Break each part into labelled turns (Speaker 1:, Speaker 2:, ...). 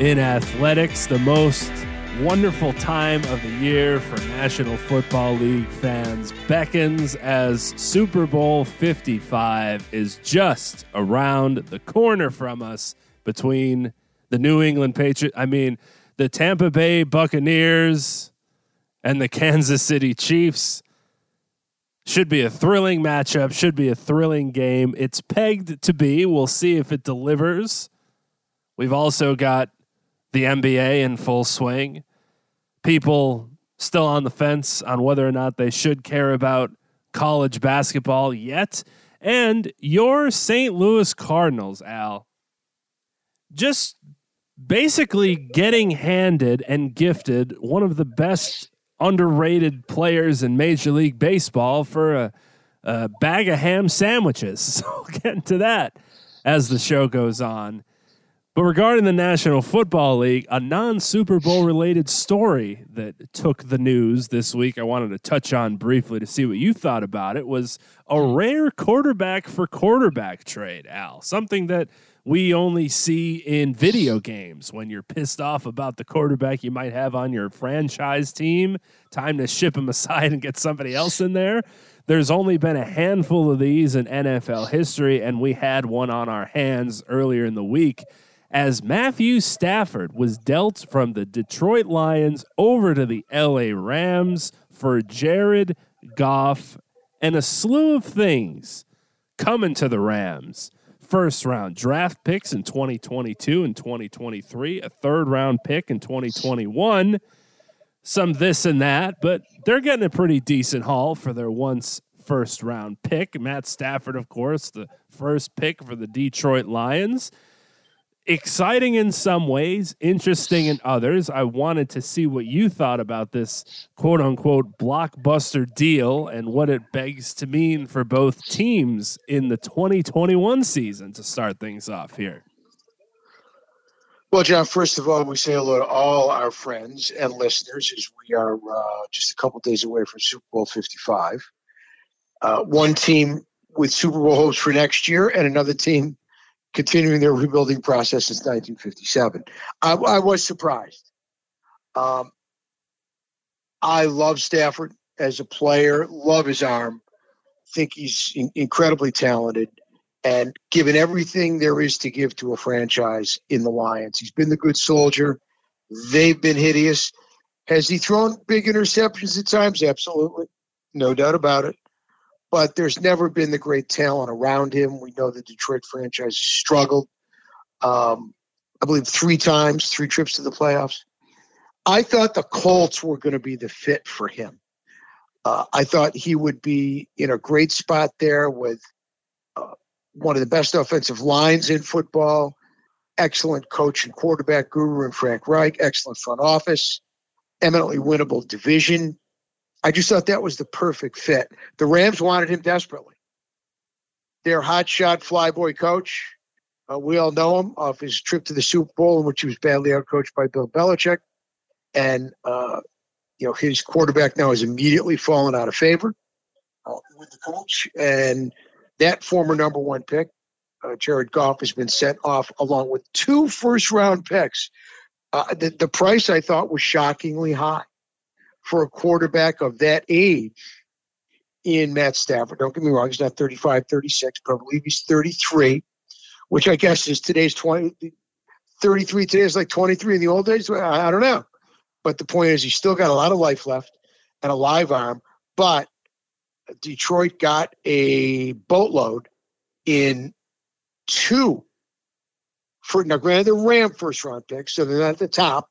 Speaker 1: in athletics, the most wonderful time of the year for National Football League fans beckons as Super Bowl 55 is just around the corner from us between the New England Patriots, I mean, the Tampa Bay Buccaneers and the Kansas City Chiefs. Should be a thrilling matchup, should be a thrilling game. It's pegged to be. We'll see if it delivers. We've also got the NBA in full swing. People still on the fence on whether or not they should care about college basketball yet. And your St. Louis Cardinals, Al, just basically getting handed and gifted one of the best underrated players in Major League Baseball for a, a bag of ham sandwiches. So get into that as the show goes on. But regarding the National Football League, a non Super Bowl related story that took the news this week, I wanted to touch on briefly to see what you thought about it, was a rare quarterback for quarterback trade, Al. Something that we only see in video games when you're pissed off about the quarterback you might have on your franchise team. Time to ship him aside and get somebody else in there. There's only been a handful of these in NFL history, and we had one on our hands earlier in the week as Matthew Stafford was dealt from the Detroit Lions over to the LA Rams for Jared Goff and a slew of things coming to the Rams. First round draft picks in 2022 and 2023, a third round pick in 2021, some this and that, but they're getting a pretty decent haul for their once first round pick. Matt Stafford, of course, the first pick for the Detroit Lions exciting in some ways, interesting in others. I wanted to see what you thought about this quote unquote blockbuster deal and what it begs to mean for both teams in the 2021 season to start things off here.
Speaker 2: Well, John, first of all, we say hello to all our friends and listeners as we are uh, just a couple days away from Super Bowl 55. Uh, one team with Super Bowl hopes for next year, and another team continuing their rebuilding process since 1957. I, I was surprised. Um, I love Stafford as a player, love his arm, think he's in- incredibly talented, and given everything there is to give to a franchise in the Lions, he's been the good soldier. They've been hideous. Has he thrown big interceptions at times? Absolutely. No doubt about it but there's never been the great talent around him. We know the Detroit franchise struggled. Um, I believe three times, three trips to the playoffs. I thought the Colts were going to be the fit for him. Uh, I thought he would be in a great spot there with uh, one of the best offensive lines in football, excellent coach and quarterback guru in Frank Reich, excellent front office, eminently winnable division. I just thought that was the perfect fit. The Rams wanted him desperately. Their hotshot flyboy coach, uh, we all know him off his trip to the Super Bowl, in which he was badly outcoached by Bill Belichick, and uh, you know his quarterback now has immediately fallen out of favor uh, with the coach, and that former number one pick, uh, Jared Goff, has been sent off along with two first round picks. Uh, the, the price I thought was shockingly high for a quarterback of that age in Matt Stafford. Don't get me wrong, he's not 35, 36, but I believe he's 33, which I guess is today's 20, 33 today is like 23 in the old days. I, I don't know. But the point is, he's still got a lot of life left and a live arm. But Detroit got a boatload in two. For now, granted, the Ram first round pick, so they're not at the top.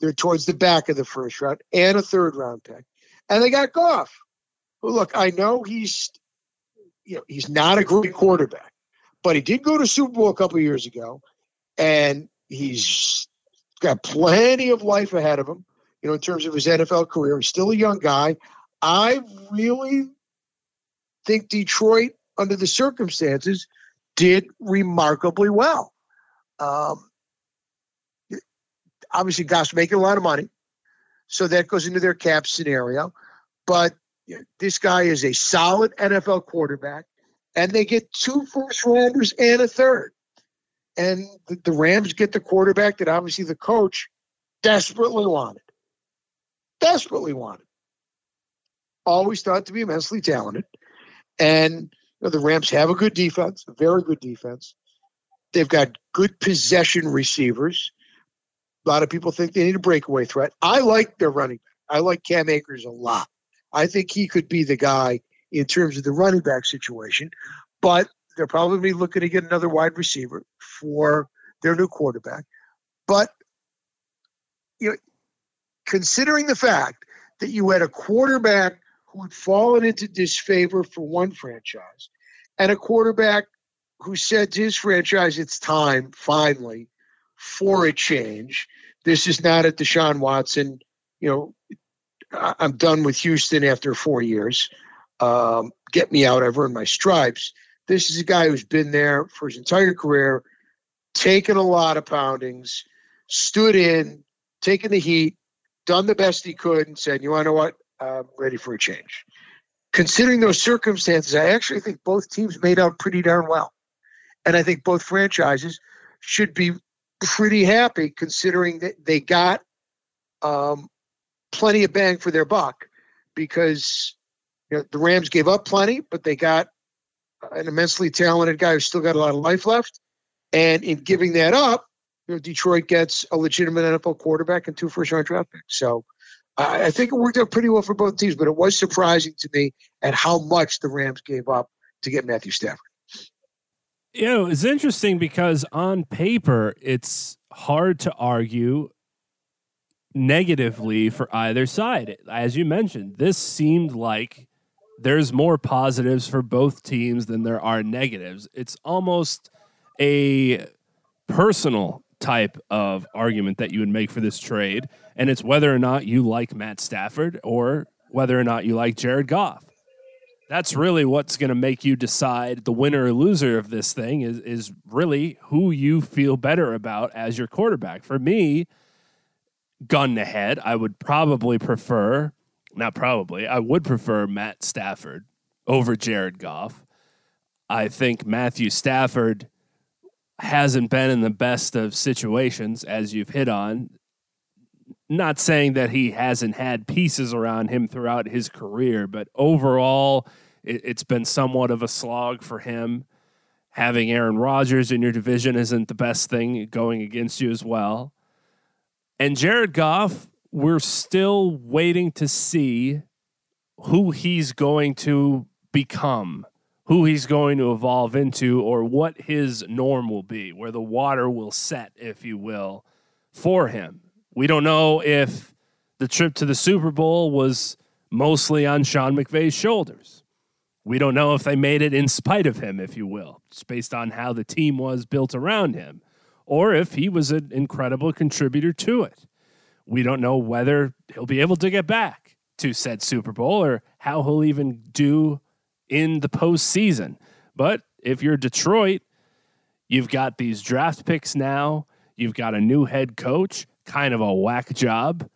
Speaker 2: They're towards the back of the first round, and a third round pick, and they got Goff. Well, look, I know he's, you know, he's not a great quarterback, but he did go to Super Bowl a couple years ago, and he's got plenty of life ahead of him. You know, in terms of his NFL career, he's still a young guy. I really think Detroit, under the circumstances, did remarkably well. Um, obviously, Goff's making a lot of money, so that goes into their cap scenario. But this guy is a solid NFL quarterback, and they get two first rounders and a third. And the, Rams get the quarterback that obviously the coach desperately wanted. Desperately wanted. Always thought to be immensely talented. And you know, the Rams have a good defense, a very good defense. They've got good possession receivers. A lot of people think they need a breakaway threat. I like their running back. I like Cam Akers a lot. I think he could be the guy in terms of the running back situation, but they're probably looking to get another wide receiver for their new quarterback. But you know, considering the fact that you had a quarterback who had fallen into disfavor for one franchise and a quarterback who said to his franchise, it's time finally for a change. This is not a Deshaun Watson, you know, I'm done with Houston after four years. Um, get me out. I've earned my stripes. This is a guy who's been there for his entire career, taken a lot of poundings, stood in, taken the heat, done the best he could, and said, "You want to know what? I'm ready for a change." Considering those circumstances, I actually think both teams made out pretty darn well, and I think both franchises should be pretty happy considering that they got um, plenty of bang for their buck because you know, the Rams gave up plenty, but they got an immensely talented guy who's still got a lot of life left. And in giving that up, you know, Detroit gets a legitimate NFL quarterback and two first round draft picks. So I, I think it worked out pretty well for both teams, but it was surprising to me at how much the Rams gave up to get Matthew Stafford.
Speaker 1: You know, it's interesting because on paper, it's hard to argue negatively for either side. As you mentioned, this seemed like there's more positives for both teams than there are negatives. It's almost a personal type of argument that you would make for this trade, and it's whether or not you like Matt Stafford or whether or not you like Jared Goff. That's really what's going to make you decide the winner or loser of this thing is is really who you feel better about as your quarterback. For me, gun ahead, I would probably prefer, not probably, I would prefer Matt Stafford over Jared Goff. I think Matthew Stafford hasn't been in the best of situations, as you've hit on. Not saying that he hasn't had pieces around him throughout his career, but overall, it, has been somewhat of a slog for him. Having Aaron Rodgers in your division isn't the best thing going against you as well. And Jared Goff, we're still waiting to see who he's going to become, who he's going to evolve into, or what his norm will be, where the water will set, if you will, for him. We don't know if the trip to the Super Bowl was mostly on Sean McVay's shoulders. We don't know if they made it in spite of him, if you will, just based on how the team was built around him or if he was an incredible contributor to it. We don't know whether he'll be able to get back to said Super Bowl or how he'll even do in the postseason. But if you're Detroit, you've got these draft picks now, you've got a new head coach, kind of a whack job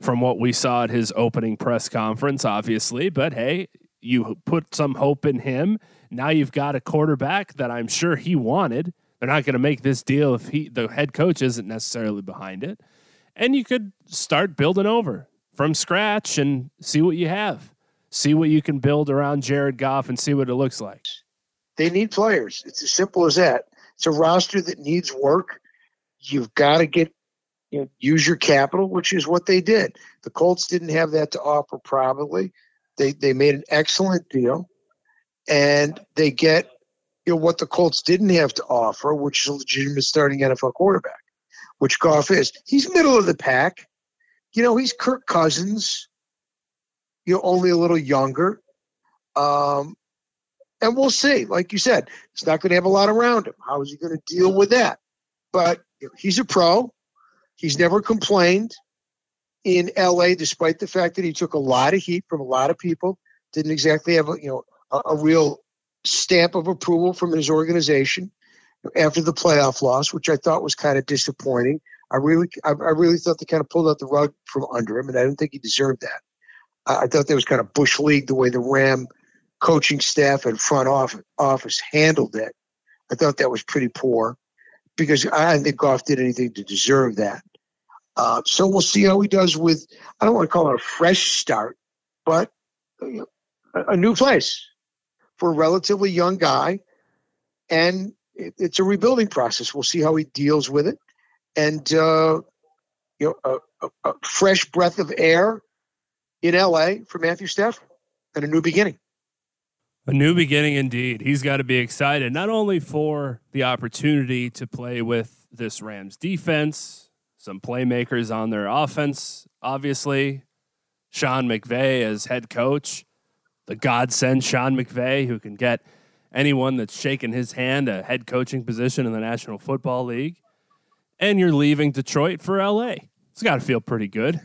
Speaker 1: from what we saw at his opening press conference, obviously. But hey, you put some hope in him. Now you've got a quarterback that I'm sure he wanted they're not going to make this deal if he, the head coach isn't necessarily behind it. And you could start building over from scratch and see what you have. See what you can build around Jared Goff and see what it looks like.
Speaker 2: They need players. It's as simple as that. It's a roster that needs work. You've got to get you know, use your capital, which is what they did. The Colts didn't have that to offer, probably. They they made an excellent deal, and they get you know what the Colts didn't have to offer, which is a legitimate starting NFL quarterback, which Goff is. He's middle of the pack. You know, he's Kirk Cousins. You know, only a little younger. Um, and we'll see. Like you said, he's not going to have a lot around him. How is he going to deal with that? But you know, he's a pro. He's never complained in LA, despite the fact that he took a lot of heat from a lot of people. Didn't exactly have a you know a, a real stamp of approval from his organization after the playoff loss, which I thought was kind of disappointing. I really, I, I really thought they kind of pulled out the rug from under him, and I didn't think he deserved that. I, I thought that was kind of bush league the way the Ram coaching staff and front office, office handled it. I thought that was pretty poor because I didn't think Goff did anything to deserve that. Uh, so we'll see how he does with, I don't want to call it a fresh start, but you know, a, a, new place for a relatively young guy. And it, it's a rebuilding process. We'll see how he deals with it. And, uh, you know, a, a, a fresh breath of air in LA for Matthew Stafford and a new beginning.
Speaker 1: A new beginning indeed. He's got to be excited, not only for the opportunity to play with this Rams defense, some playmakers on their offense, obviously, Sean McVay as head coach, the godsend Sean McVay, who can get anyone that's shaken his hand a head coaching position in the National Football League. And you're leaving Detroit for LA. It's got to feel pretty good.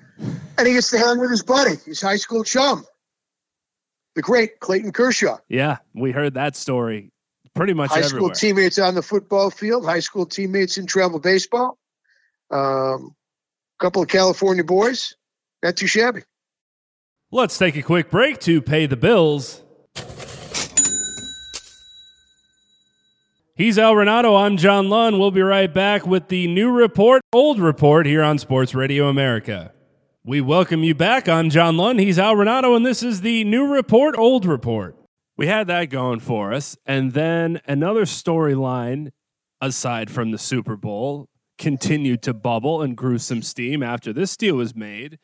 Speaker 2: And he gets to hang with his buddy, his high school chum the great Clayton Kershaw.
Speaker 1: Yeah, we heard that story pretty much
Speaker 2: high
Speaker 1: everywhere.
Speaker 2: school teammates on the football field, high school teammates in travel baseball. Um, a couple of California boys, not too shabby.
Speaker 1: Let's take a quick break to pay the bills. He's Al Renauto. I'm John Lund. We'll be right back with the new report, old report here on Sports Radio America. We welcome you back. I'm John Lund. He's Al Renauto, and this is the new report, old report. We had that going for us. And then another storyline, aside from the Super Bowl, continued to bubble and grew some steam after this deal was made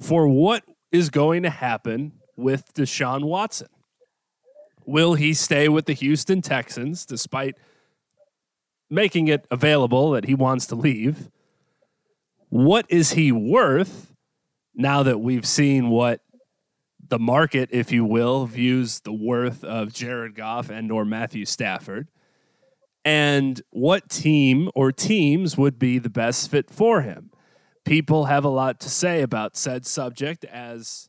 Speaker 1: for what is going to happen with Deshaun Watson. Will he stay with the Houston Texans despite making it available that he wants to leave? what is he worth now that we've seen what the market, if you will, views the worth of Jared Goff and or Matthew Stafford? And what team or teams would be the best fit for him? People have a lot to say about said subject, as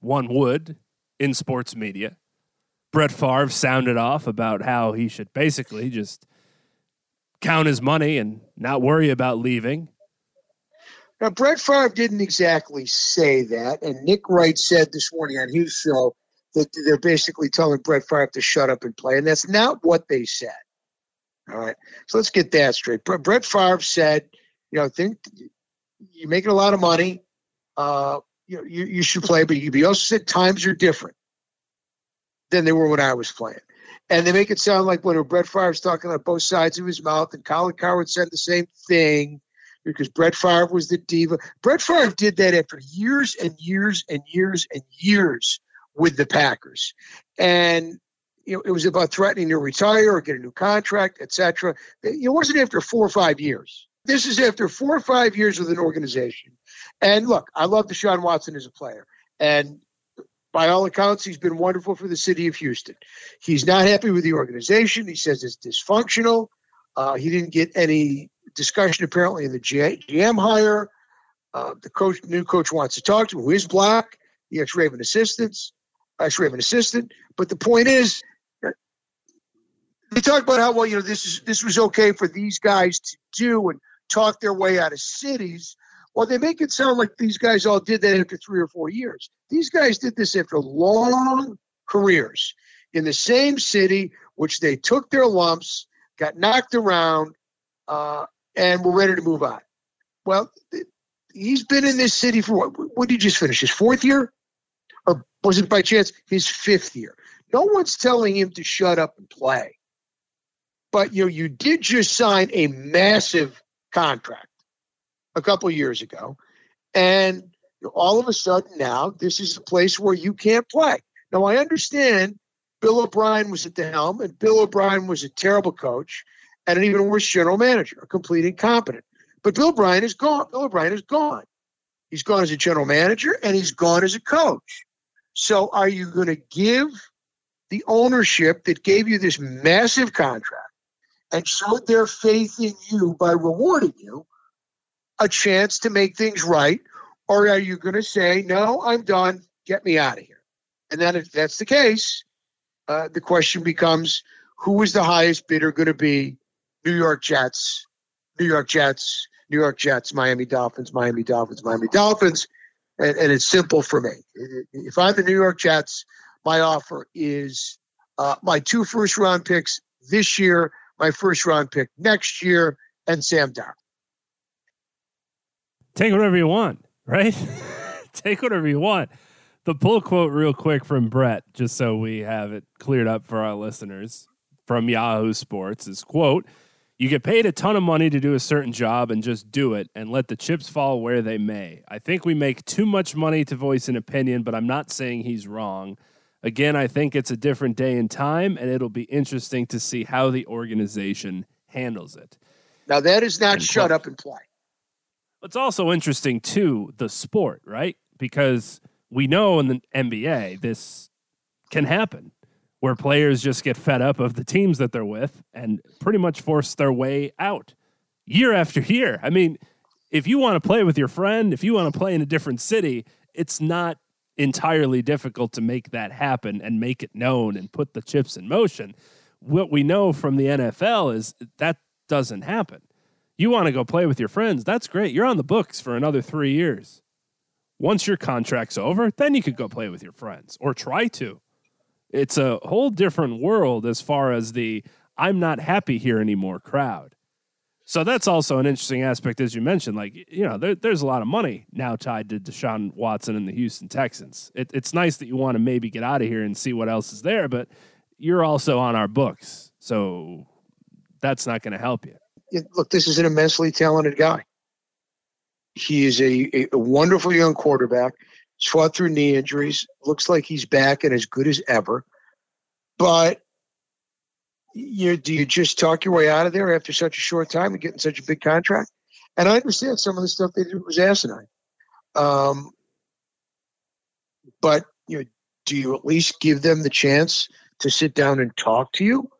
Speaker 1: one would in sports media. Brett Favre sounded off about how he should basically just count his money and not worry about leaving.
Speaker 2: Now, Brett Favre didn't exactly say that, and Nick Wright said this morning on his show that they're basically telling Brett Favre to shut up and play, and that's not what they said. All right, so let's get that straight. Brett Favre said, you know, think you're making a lot of money, uh, you know, you, you should play, but he also said times are different than they were when I was playing. And they make it sound like when Brett Favre's talking on both sides of his mouth, and Colin Cowherd said the same thing because Brett Favre was the diva. Brett Favre did that after years and years and years and years with the Packers. And you know, it was about threatening to retire or get a new contract, etc. It wasn't after four or five years. This is after four or five years with an organization. And look, I love Deshaun Watson as a player. And by all accounts, he's been wonderful for the city of Houston. He's not happy with the organization. He says it's dysfunctional. Uh, he didn't get any discussion apparently in the GM hire. Uh, the coach, new coach wants to talk to him, who is black, the ex Raven assistants, ex Raven assistant. But the point is, they talk about how well you know this is this was okay for these guys to do and talk their way out of cities. Well, they make it sound like these guys all did that after three or four years. These guys did this after long careers in the same city, which they took their lumps, got knocked around, uh, and we're ready to move on. Well, he's been in this city for what? What did he just finish? His fourth year? Or was it by chance his fifth year? No one's telling him to shut up and play. But you you did just sign a massive contract a couple years ago, and all of a sudden now this is a place where you can't play. Now I understand Bill O'Brien was at the helm, and Bill O'Brien was a terrible coach and an even worse general manager, a complete incompetent. But Bill O'Brien is gone. Bill O'Brien is gone. He's gone as a general manager and he's gone as a coach. So are you going to give the ownership that gave you this massive contract and showed their faith in you by rewarding you a chance to make things right? Or are you going to say, no, I'm done, get me out of here? And then if that's the case, uh, the question becomes who is the highest bidder going to be? New York Jets, New York Jets, New York Jets, Miami Dolphins, Miami Dolphins, Miami Dolphins. And, and it's simple for me. If I'm the New York Jets, my offer is uh, my two first round picks this year, my first round pick next year, and Sam Darnold.
Speaker 1: Take whatever you want, right? Take whatever you want. The pull quote, real quick, from Brett, just so we have it cleared up for our listeners from Yahoo Sports is quote, you get paid a ton of money to do a certain job and just do it and let the chips fall where they may. I think we make too much money to voice an opinion, but I'm not saying he's wrong. Again, I think it's a different day and time, and it'll be interesting to see how the organization handles it.
Speaker 2: Now, that is not and shut play. up and play.
Speaker 1: It's also interesting, too, the sport, right? Because we know in the NBA this can happen where players just get fed up of the teams that they're with and pretty much force their way out year after year. I mean, if you want to play with your friend, if you want to play in a different city, it's not entirely difficult to make that happen and make it known and put the chips in motion. What we know from the NFL is that doesn't happen. You want to go play with your friends, that's great. You're on the books for another three years. Once your contract's over, then you could go play with your friends or try to. It's a whole different world as far as the I'm not happy here anymore crowd. So that's also an interesting aspect, as you mentioned. Like, you know, there, there's a lot of money now tied to Deshaun Watson and the Houston Texans. It, it's nice that you want to maybe get out of here and see what else is there, but you're also on our books. So that's not going to help you.
Speaker 2: Look, this is an immensely talented guy. He is a, a wonderful young quarterback. Fought through knee injuries. Looks like he's back and as good as ever. But you do you just talk your way out of there after such a short time and getting such a big contract? And I understand some of the stuff they did was asinine. Um, but you know, do you at least give them the chance to sit down and talk to you,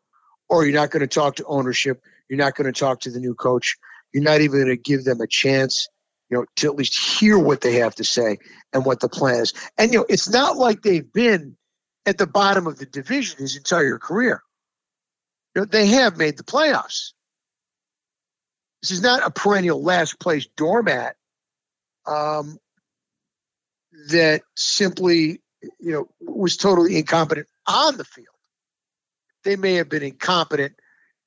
Speaker 2: or you're not going to talk to ownership? You're not going to talk to the new coach. You're not even going to give them a chance, you know, to at least hear what they have to say and what the plan is. And you know, it's not like they've been at the bottom of the division his entire career they have made the playoffs. This is not a perennial last place doormat um, that simply, you know, was totally incompetent on the field. They may have been incompetent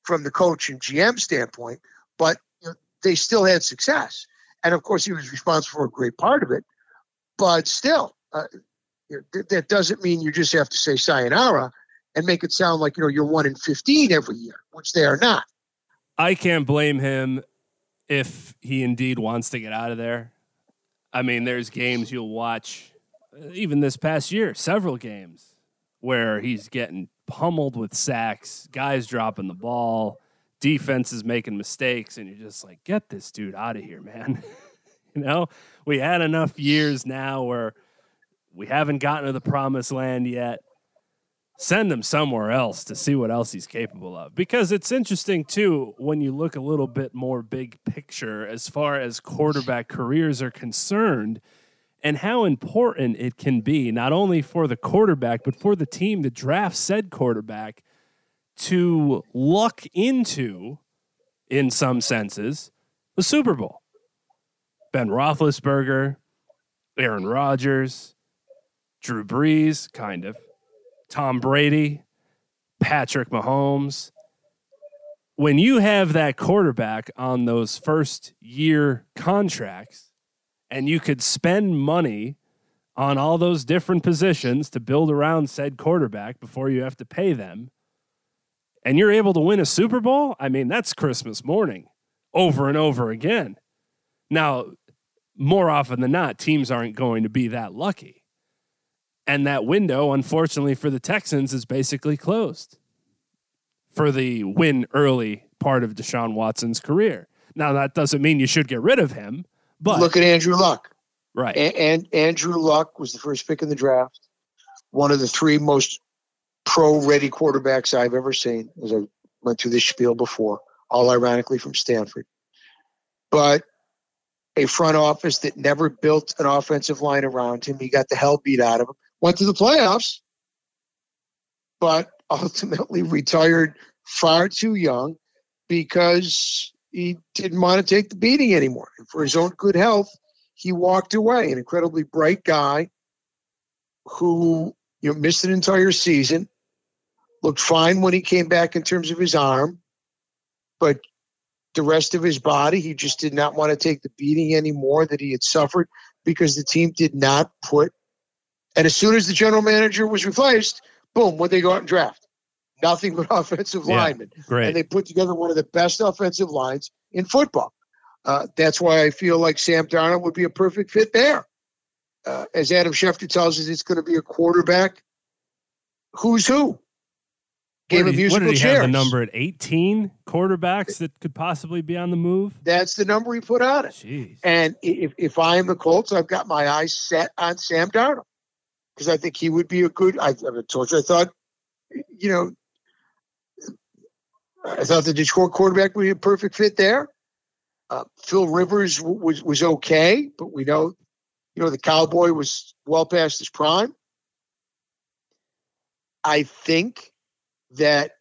Speaker 2: from the coach and GM standpoint, but you know, they still had success. And of course, he was responsible for a great part of it. But still, uh, you know, th- that doesn't mean you just have to say sayonara and make it sound like you know you're one in 15 every year which they are not.
Speaker 1: I can't blame him if he indeed wants to get out of there. I mean there's games you'll watch uh, even this past year several games where he's getting pummeled with sacks guys dropping the ball defense is making mistakes and you're just like get this dude out of here man. You know? We had enough years now where we haven't gotten to the promised land yet send him somewhere else to see what else he's capable of. Because it's interesting too when you look a little bit more big picture as far as quarterback careers are concerned and how important it can be not only for the quarterback but for the team that drafts said quarterback to luck into in some senses the Super Bowl. Ben Roethlisberger, Aaron Rodgers, Drew Brees, kind of Tom Brady, Patrick Mahomes. When you have that quarterback on those first year contracts and you could spend money on all those different positions to build around said quarterback before you have to pay them, and you're able to win a Super Bowl, I mean, that's Christmas morning over and over again. Now, more often than not, teams aren't going to be that lucky. And that window, unfortunately for the Texans, is basically closed for the win early part of Deshaun Watson's career. Now, that doesn't mean you should get rid of him, but
Speaker 2: Look at Andrew Luck.
Speaker 1: right.
Speaker 2: And, and Andrew Luck was the first pick in the draft, one of the three most pro-ready quarterbacks I've ever seen. As I went through this spiel before, all ironically from Stanford, but a front office that never built an offensive line around him. He got the hell beat out of him. Went to the playoffs, but ultimately retired far too young because he didn't want to take the beating anymore. And for his own good health, he walked away. An incredibly bright guy who you know missed an entire season, looked fine when he came back in terms of his arm, but the rest of his body, he just did not want to take the beating anymore that he had suffered because the team did not put. And as soon as the general manager was replaced, boom, what they go out and draft? Nothing but offensive
Speaker 1: Yeah,
Speaker 2: linemen
Speaker 1: Great.
Speaker 2: and they put together one of the best offensive lines in football. Uh, that's why I feel like Sam Darnold would be a perfect fit there. Uh, as Adam Schefter tells us, it's going to be a quarterback. Who's who? Game
Speaker 1: what
Speaker 2: of
Speaker 1: he, what
Speaker 2: musical
Speaker 1: did he
Speaker 2: chairs.
Speaker 1: have the number at 18 quarterbacks that could possibly be on the move?
Speaker 2: That's the number he put out.
Speaker 1: Jeez.
Speaker 2: And if, if I am the Colts, I've got my eyes set on Sam Darnold because I think he would be a good. I, I told you, I thought, you know, I thought the Detroit quarterback would be a perfect fit there. Uh, Phil Rivers w- was was okay, but we know, you know, the Cowboy was well past his prime. I think that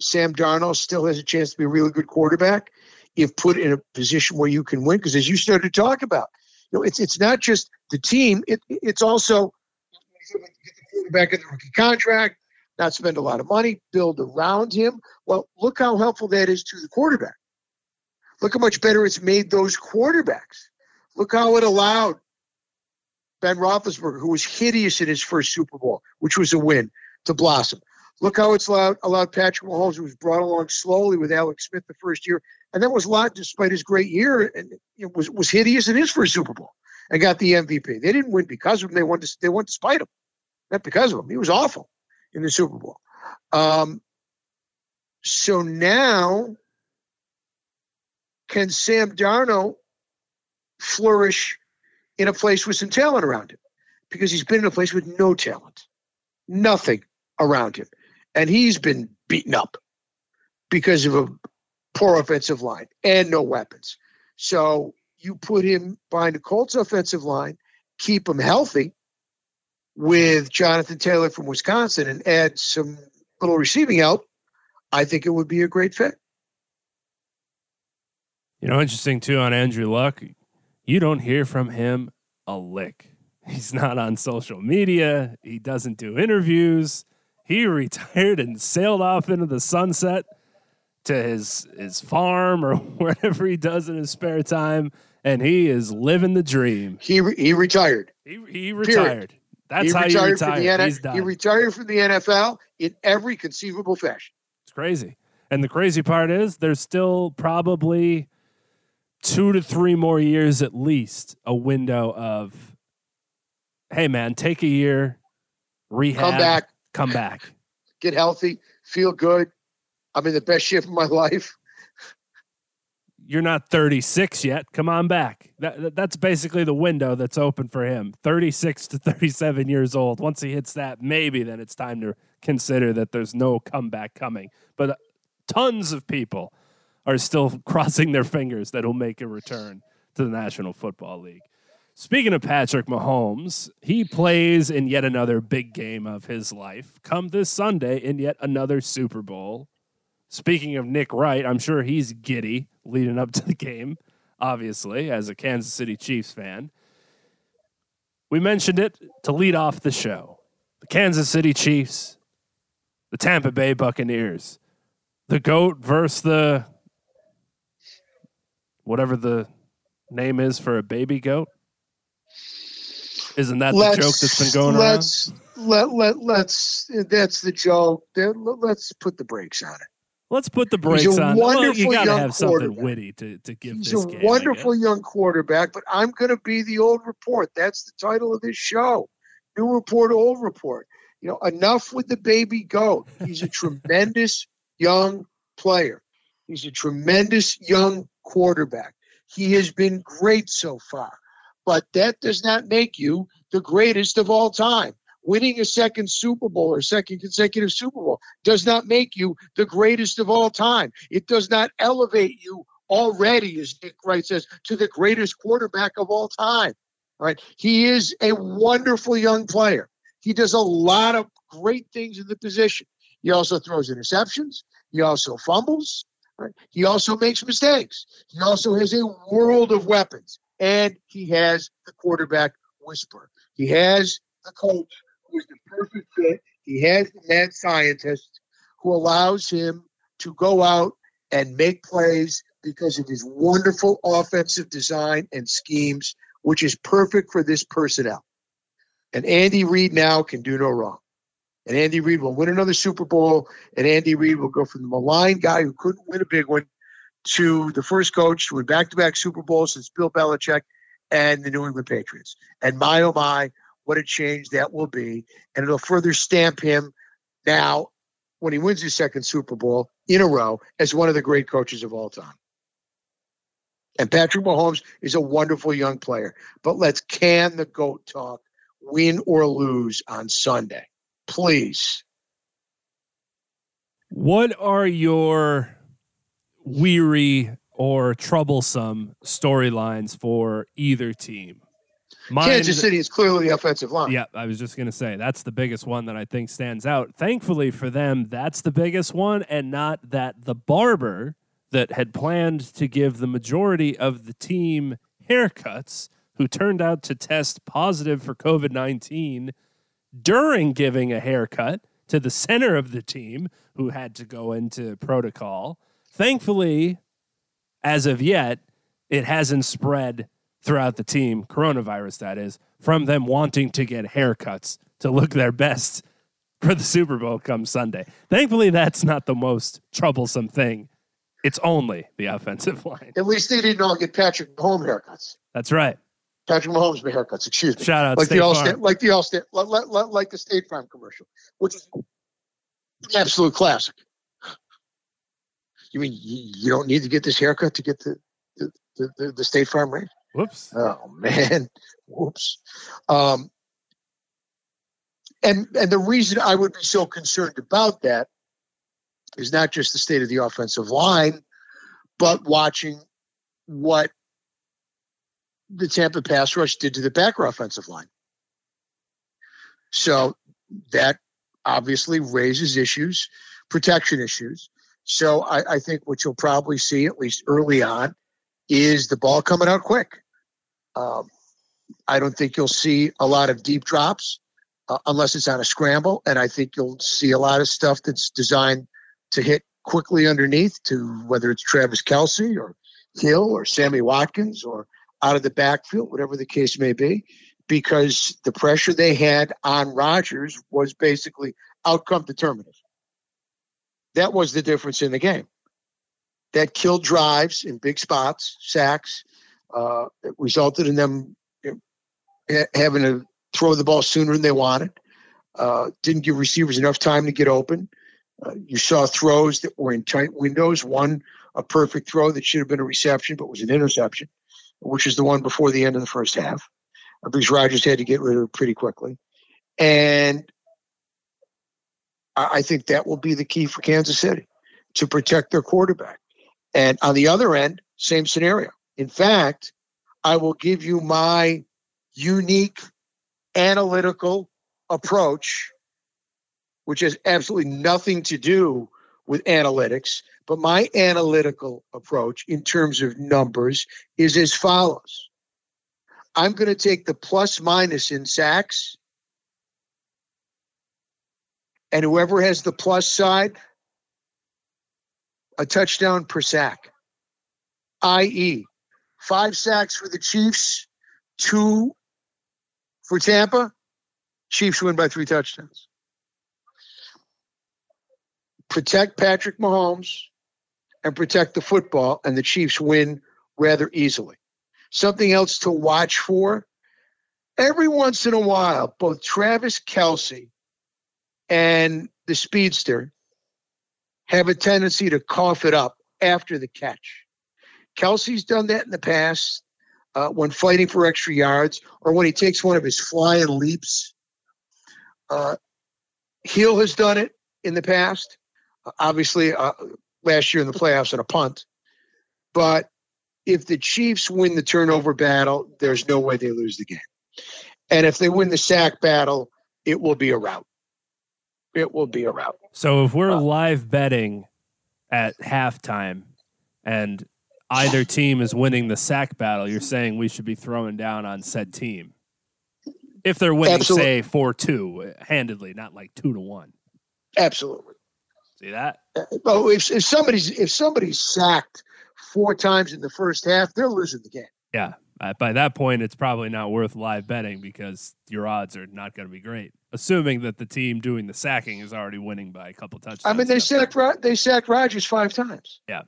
Speaker 2: Sam Darnold still has a chance to be a really good quarterback if put in a position where you can win. Because as you started to talk about, you know, it's it's not just the team; it, it's also quarterback in the rookie contract, not spend a lot of money, build around him. Well, look how helpful that is to the quarterback. Look how much better it's made those quarterbacks. Look how it allowed Ben Roethlisberger, who was hideous in his first Super Bowl, which was a win, to blossom. Look how it's allowed, allowed Patrick Mahomes, who was brought along slowly with Alex Smith the first year, and that was a lot despite his great year, and was was hideous in his first Super Bowl and got the MVP. They didn't win because of him; they won to they won despite him, not because of him. He was awful in the Super Bowl. Um, so now, can Sam Darnold flourish in a place with some talent around him? Because he's been in a place with no talent, nothing around him, and he's been beaten up because of a poor offensive line and no weapons. So you put him behind the Colts offensive line, keep him healthy with Jonathan Taylor from Wisconsin and add some little receiving help, I think it would be a great fit.
Speaker 1: You know, interesting too on Andrew Luck, you don't hear from him a lick. He's not on social media. He doesn't do interviews. He retired and sailed off into the sunset to his his farm or wherever he does in his spare time, and he is living the dream.
Speaker 2: He re- he retired.
Speaker 1: He he retired. That's
Speaker 2: he
Speaker 1: how you
Speaker 2: from
Speaker 1: retire. He's done.
Speaker 2: He retired from the NFL in every conceivable fashion.
Speaker 1: It's crazy. And the crazy part is there's still probably two to three more years at least a window of hey man, take a year, rehab,
Speaker 2: Come back,
Speaker 1: come back.
Speaker 2: get healthy, feel good. I'm in the best shape of my life.
Speaker 1: You're not 36 yet. Come on back. That, that- that's basically the window that's open for him. 36 to 37 years old. Once he hits that, maybe then it's time to consider that there's no comeback coming. But uh, tons of people are still crossing their fingers that he'll make a return to the National Football League. Speaking of Patrick Mahomes, he plays in yet another big game of his life come this Sunday in yet another Super Bowl. Speaking of Nick Wright, I'm sure he's giddy leading up to the game, obviously, as a Kansas City Chiefs fan. We mentioned it to lead off the show. The Kansas City Chiefs, the Tampa Bay Buccaneers, the GOAT versus the whatever the name is for a baby goat. Isn't that the joke that's been going around?
Speaker 2: let's, Let, let, let's, that's the joke. Let's put the brakes on it.
Speaker 1: Let's put the brakes
Speaker 2: He's a
Speaker 1: on. Well,
Speaker 2: wonderful
Speaker 1: you got to have something witty to, to give
Speaker 2: He's
Speaker 1: this
Speaker 2: a
Speaker 1: game. I
Speaker 2: wonderful young quarterback, but I'm going to be the old report. That's the title of this show. New report, old report. You know, enough with the baby goat. He's a tremendous young player. He's a tremendous young quarterback. He has been great so far, but that does not make you the greatest of all time. Winning a second Super Bowl or second consecutive Super Bowl does not make you the greatest of all time. It does not elevate you already, as Nick Wright says, to the greatest quarterback of all time. Right. He is a wonderful young player. He does a lot of great things in the position. He also throws interceptions. He also fumbles. Right? He also makes mistakes. He also has a world of weapons. And he has the quarterback whisper. He has the coach who's the perfect fit. He has the mad scientist who allows him to go out and make plays because of his wonderful offensive design and schemes, which is perfect for this personnel. And Andy Reid now can do no wrong. And Andy Reid will win another Super Bowl, and Andy Reid will go from the maligned guy who couldn't win a big one to the first coach to win back to back Super Bowls since Bill Belichick and the New England Patriots. And my oh my, what a change that will be. And it'll further stamp him now when he wins his second Super Bowl in a row as one of the great coaches of all time. And Patrick Mahomes is a wonderful young player. But let's can the GOAT talk, win or lose on Sunday. Please.
Speaker 1: What are your weary or troublesome storylines for either team? Mine-
Speaker 2: Kansas City is clearly the offensive line.
Speaker 1: Yeah, I was just going to say that's the biggest one that I think stands out. Thankfully for them, that's the biggest one, and not that the barber that had planned to give the majority of the team haircuts, who turned out to test positive for COVID 19 during giving a haircut to the center of the team, who had to go into protocol. Thankfully, as of yet, it hasn't spread throughout the team, coronavirus that is, from them wanting to get haircuts to look their best for the Super Bowl come Sunday. Thankfully, that's not the most troublesome thing. It's only the offensive line.
Speaker 2: At least they didn't all get Patrick Mahomes haircuts.
Speaker 1: That's right.
Speaker 2: Patrick Mahomes haircuts, excuse me.
Speaker 1: Shout out
Speaker 2: like
Speaker 1: State
Speaker 2: the Allstate, like the Allstate, like, like, like the State Farm commercial, which is an absolute classic. You mean you, you don't need to get this haircut to get the the, the, the, the State Farm rate?
Speaker 1: Whoops.
Speaker 2: Oh man, whoops. Um, and and the reason I would be so concerned about that is not just the state of the offensive line, but watching what the Tampa pass rush did to the Packer offensive line. So that obviously raises issues, protection issues. So I, I think what you'll probably see, at least early on, is the ball coming out quick. Um, I don't think you'll see a lot of deep drops uh, unless it's on a scramble, and I think you'll see a lot of stuff that's designed to hit quickly underneath to whether it's Travis Kelce or Hill or Sammy Watkins or out of the backfield, whatever the case may be, because the pressure they had on Rodgers was basically outcome determinative. That was the difference in the game. That killed drives in big spots, sacks. Uh, it resulted in them having to throw the ball sooner than they wanted. Uh, didn't give receivers enough time to get open. Uh, you saw throws that were in tight windows. One, a perfect throw that should have been a reception, but was an interception, which is the one before the end of the first half, uh, because Rodgers had to get rid of it pretty quickly. And I think that will be the key for Kansas City to protect their quarterback. And on the other end, same scenario. In fact, I will give you my unique analytical approach, which has absolutely nothing to do with analytics. But my analytical approach in terms of numbers is as follows I'm going to take the plus minus in sacks, and whoever has the plus side, a touchdown per sack, i.e., five sacks for the Chiefs, two for Tampa. Chiefs win by three touchdowns. protect Patrick Mahomes and protect the football, and the Chiefs win rather easily. Something else to watch for every once in a while, both Travis Kelce and the speedster have a tendency to cough it up after the catch. Kelce's done that in the past uh, when fighting for extra yards or when he takes one of his flying leaps. Uh, Hill has done it in the past, uh, obviously uh, last year in the playoffs on a punt. But if the Chiefs win the turnover battle, there's no way they lose the game. And if they win the sack battle, it will be a rout. It will be a rout.
Speaker 1: So if we're uh, live betting at halftime and either team is winning the sack battle, you're saying we should be throwing down on said team. If they're winning, Absolutely. say four two handedly, not like two to one.
Speaker 2: Absolutely.
Speaker 1: See that?
Speaker 2: Oh, if, if somebody's if somebody's sacked four times in the first half, they're losing the game.
Speaker 1: Yeah, uh, by that point, it's probably not worth live betting because your odds are not going to be great. Assuming that the team doing the sacking is already winning by a couple touchdowns.
Speaker 2: I mean, they sacked they sacked Rodgers five times.
Speaker 1: Yeah.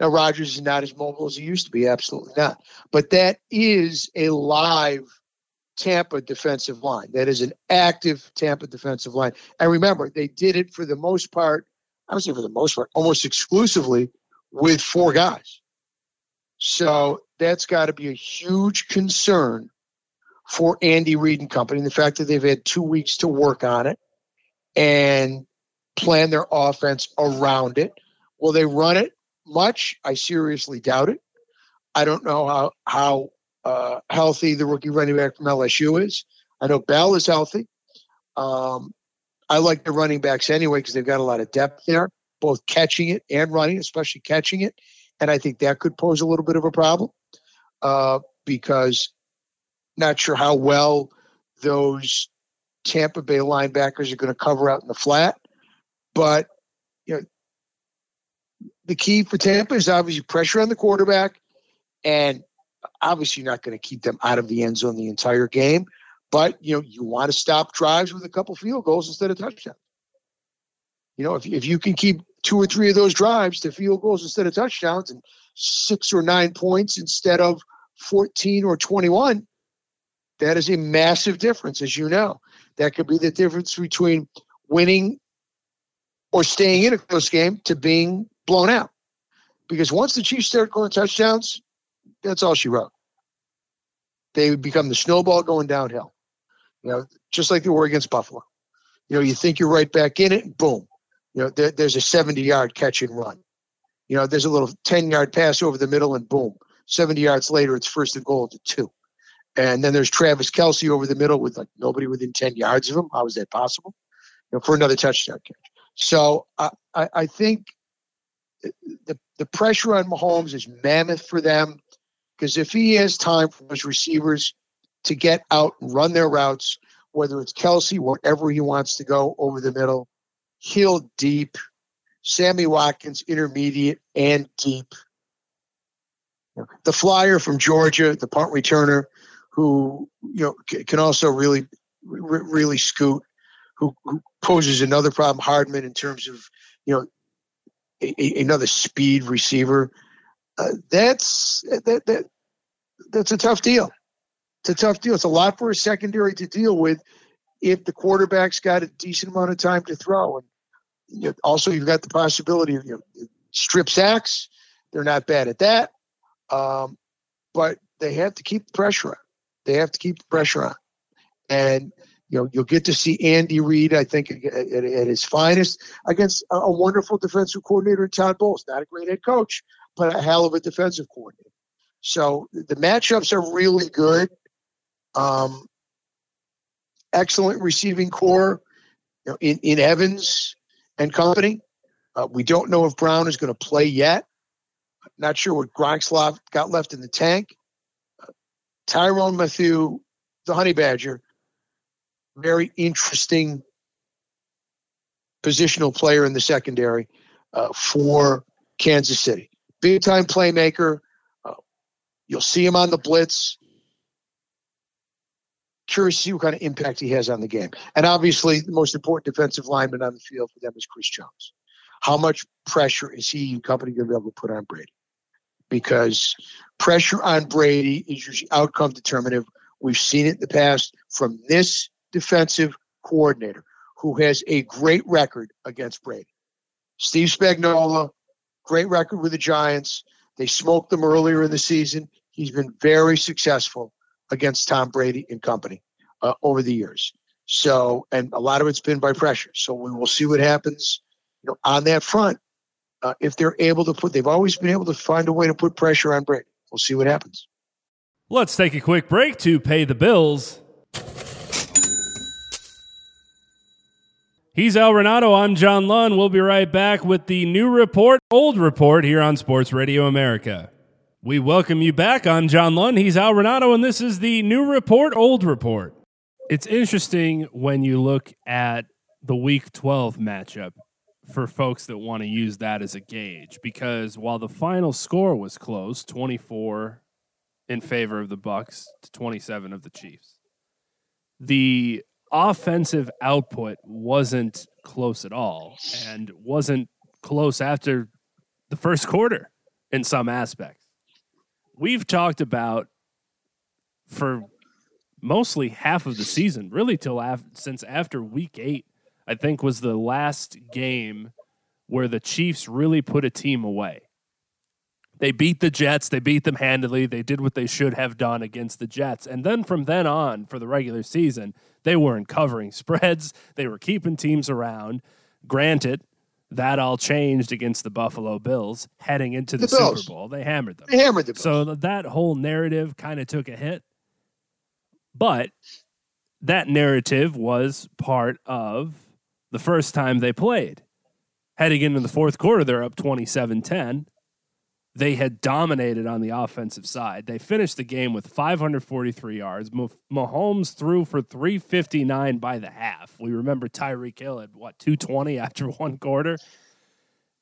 Speaker 2: Now Rodgers is not as mobile as he used to be, absolutely not. But that is a live Tampa defensive line. That is an active Tampa defensive line. And remember, they did it for the most part. I would say for the most part, almost exclusively with four guys. So that's got to be a huge concern for Andy Reid and company. The fact that they've had two weeks to work on it and plan their offense around it. Will they run it much? I seriously doubt it. I don't know how how uh, healthy the rookie running back from LSU is. I know Bell is healthy. Um, I like the running backs anyway because they've got a lot of depth there, both catching it and running, especially catching it. And I think that could pose a little bit of a problem uh, because not sure how well those Tampa Bay linebackers are going to cover out in the flat. But you know, the key for Tampa is obviously pressure on the quarterback, and obviously you're not going to keep them out of the end zone the entire game. But you know, you want to stop drives with a couple field goals instead of touchdowns. You know, if if you can keep two or three of those drives to field goals instead of touchdowns and six or nine points instead of 14 or 21, that is a massive difference, as you know. That could be the difference between winning or staying in a close game to being blown out. Because once the Chiefs start going touchdowns, that's all she wrote. They become the snowball going downhill. You know, just like they were against Buffalo. You know, you think you're right back in it, boom. You know, there, there's a 70 yard catch and run. You know, there's a little 10 yard pass over the middle and boom. 70 yards later, it's first and goal to two. And then there's Travis Kelce over the middle with like nobody within 10 yards of him. How is that possible? You know, for another touchdown catch. So I, I, I think the, the pressure on Mahomes is mammoth for them because if he has time for his receivers to get out and run their routes, whether it's Kelce, wherever he wants to go over the middle, Hill deep, Sammy Watkins intermediate and deep. The flyer from Georgia, the punt returner, who you know can also really really scoot, who, who poses another problem. Hardman in terms of you know a, another speed receiver. Uh, that's that, that that's a tough deal. It's a tough deal. It's a lot for a secondary to deal with if the quarterback's got a decent amount of time to throw. And you know, also, you've got the possibility of you know, strip sacks. They're not bad at that, um, but they have to keep the pressure on. They have to keep the pressure on, and you know you'll get to see Andy Reid. I think at, at, his finest against a, a, wonderful defensive coordinator in Todd Bowles. Not a great head coach, but a hell of a defensive coordinator. So the matchups are really good. Um, excellent receiving corps you know, in, in Evans and company. Uh, we don't know if Brown is going to play yet. Not sure what Gronk's got left in the tank. Uh, Tyrann Mathieu, the Honey Badger, very interesting positional player in the secondary uh, for Kansas City. Big time playmaker. Uh, you'll see him on the blitz curious to see what kind of impact he has on the game. And obviously, the most important defensive lineman on the field for them is Chris Jones. how much pressure is he and company going to be able to put on Brady? Because pressure on Brady is usually outcome determinative. We've seen it in the past from this defensive coordinator who has a great record against Brady. Steve Spagnuolo, great record with the Giants. They smoked them earlier in the season. He's been very successful against Tom Brady and company uh, over the years. So, and a lot of it's been by pressure. So we will see what happens, you know, on that front. Uh, if they're able to put, they've always been able to find a way to put pressure on Brady. We'll see what happens.
Speaker 1: Let's take a quick break to pay the bills. He's Al Renauto. I'm John Lund. We'll be right back with the new report, old report here on Sports Radio America. We welcome you back. I'm John Lund. He's Al Renauto, and this is the new report, old report. It's interesting when you look at the Week 12 matchup for folks that want to use that as a gauge because while the final score was close, 24 in favor of the Bucs to 27 of the Chiefs, the offensive output wasn't close at all and wasn't close after the first quarter in some aspects. We've talked about for mostly half of the season, really till af- since after week 8, I think was the last game where the Chiefs really put a team away. They beat the Jets. They beat them handily. They did what they should have done against the Jets. And then from then on, for the regular season, they weren't covering spreads. They were keeping teams around. Granted, that all changed against the Buffalo Bills heading into the, the Super Bowl. They hammered them.
Speaker 2: They hammered them.
Speaker 1: So that whole narrative kind of took a hit. But that narrative was part of the first time they played. Heading into the fourth quarter, they're up 27 10 they had dominated on the offensive side. They finished the game with 543 yards. Mahomes threw for 359 by the half. We remember Tyreek Hill at what 220 after one quarter.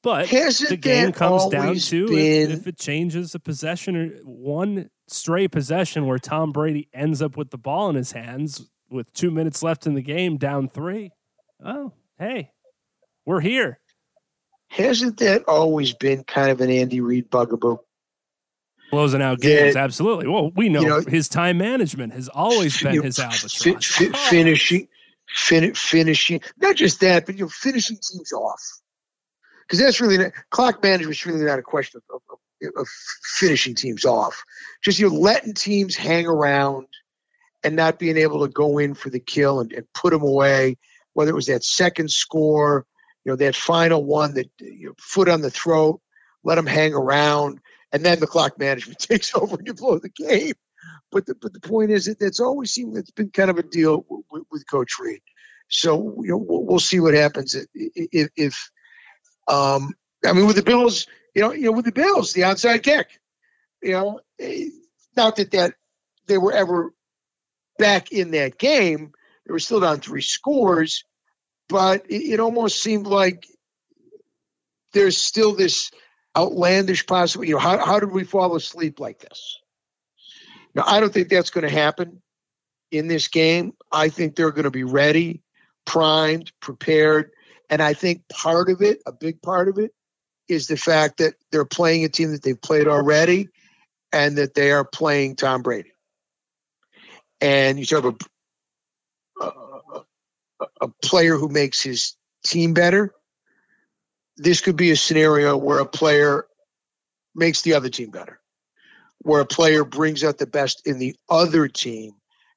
Speaker 1: But
Speaker 2: Hasn't
Speaker 1: the game comes down to been... if, if, it changes a possession or one stray possession where Tom Brady ends up with the ball in his hands with two minutes left in the game, down three. Oh, hey, we're here.
Speaker 2: Hasn't that always been kind of an Andy Reid bugaboo?
Speaker 1: Closing out games, that, absolutely. Well, we know, you know, his time management has always been his albatross.
Speaker 2: Fi- fi- finishing, fin- finishing, not just that, but you know, finishing teams off. Because that's really not, clock management is really not a question of, of, of finishing teams off. Just you know, letting teams hang around and not being able to go in for the kill and, and put them away. Whether it was that second score you know, that final one that you know, foot on the throat, let them hang around, and then the clock management takes over and you blow the game. But the, but the point is that that's always seemed it's been kind of a deal with, with Coach Reid. So you know we'll, see what happens if, if um I mean with the Bills, you know, you know with the Bills, the onside kick, you know, eh, not that that they were ever back in that game. They were still down three scores, but it, it almost seemed like there's still this outlandish possibility. You know, how, how did we fall asleep like this? Now, I don't think that's going to happen in this game. I think they're going to be ready, primed, prepared. And I think part of it, a big part of it, is the fact that they're playing a team that they've played already and that they are playing Tom Brady. And you talk about a player who makes his team better. This could be a scenario where a player makes the other team better, where a player brings out the best in the other team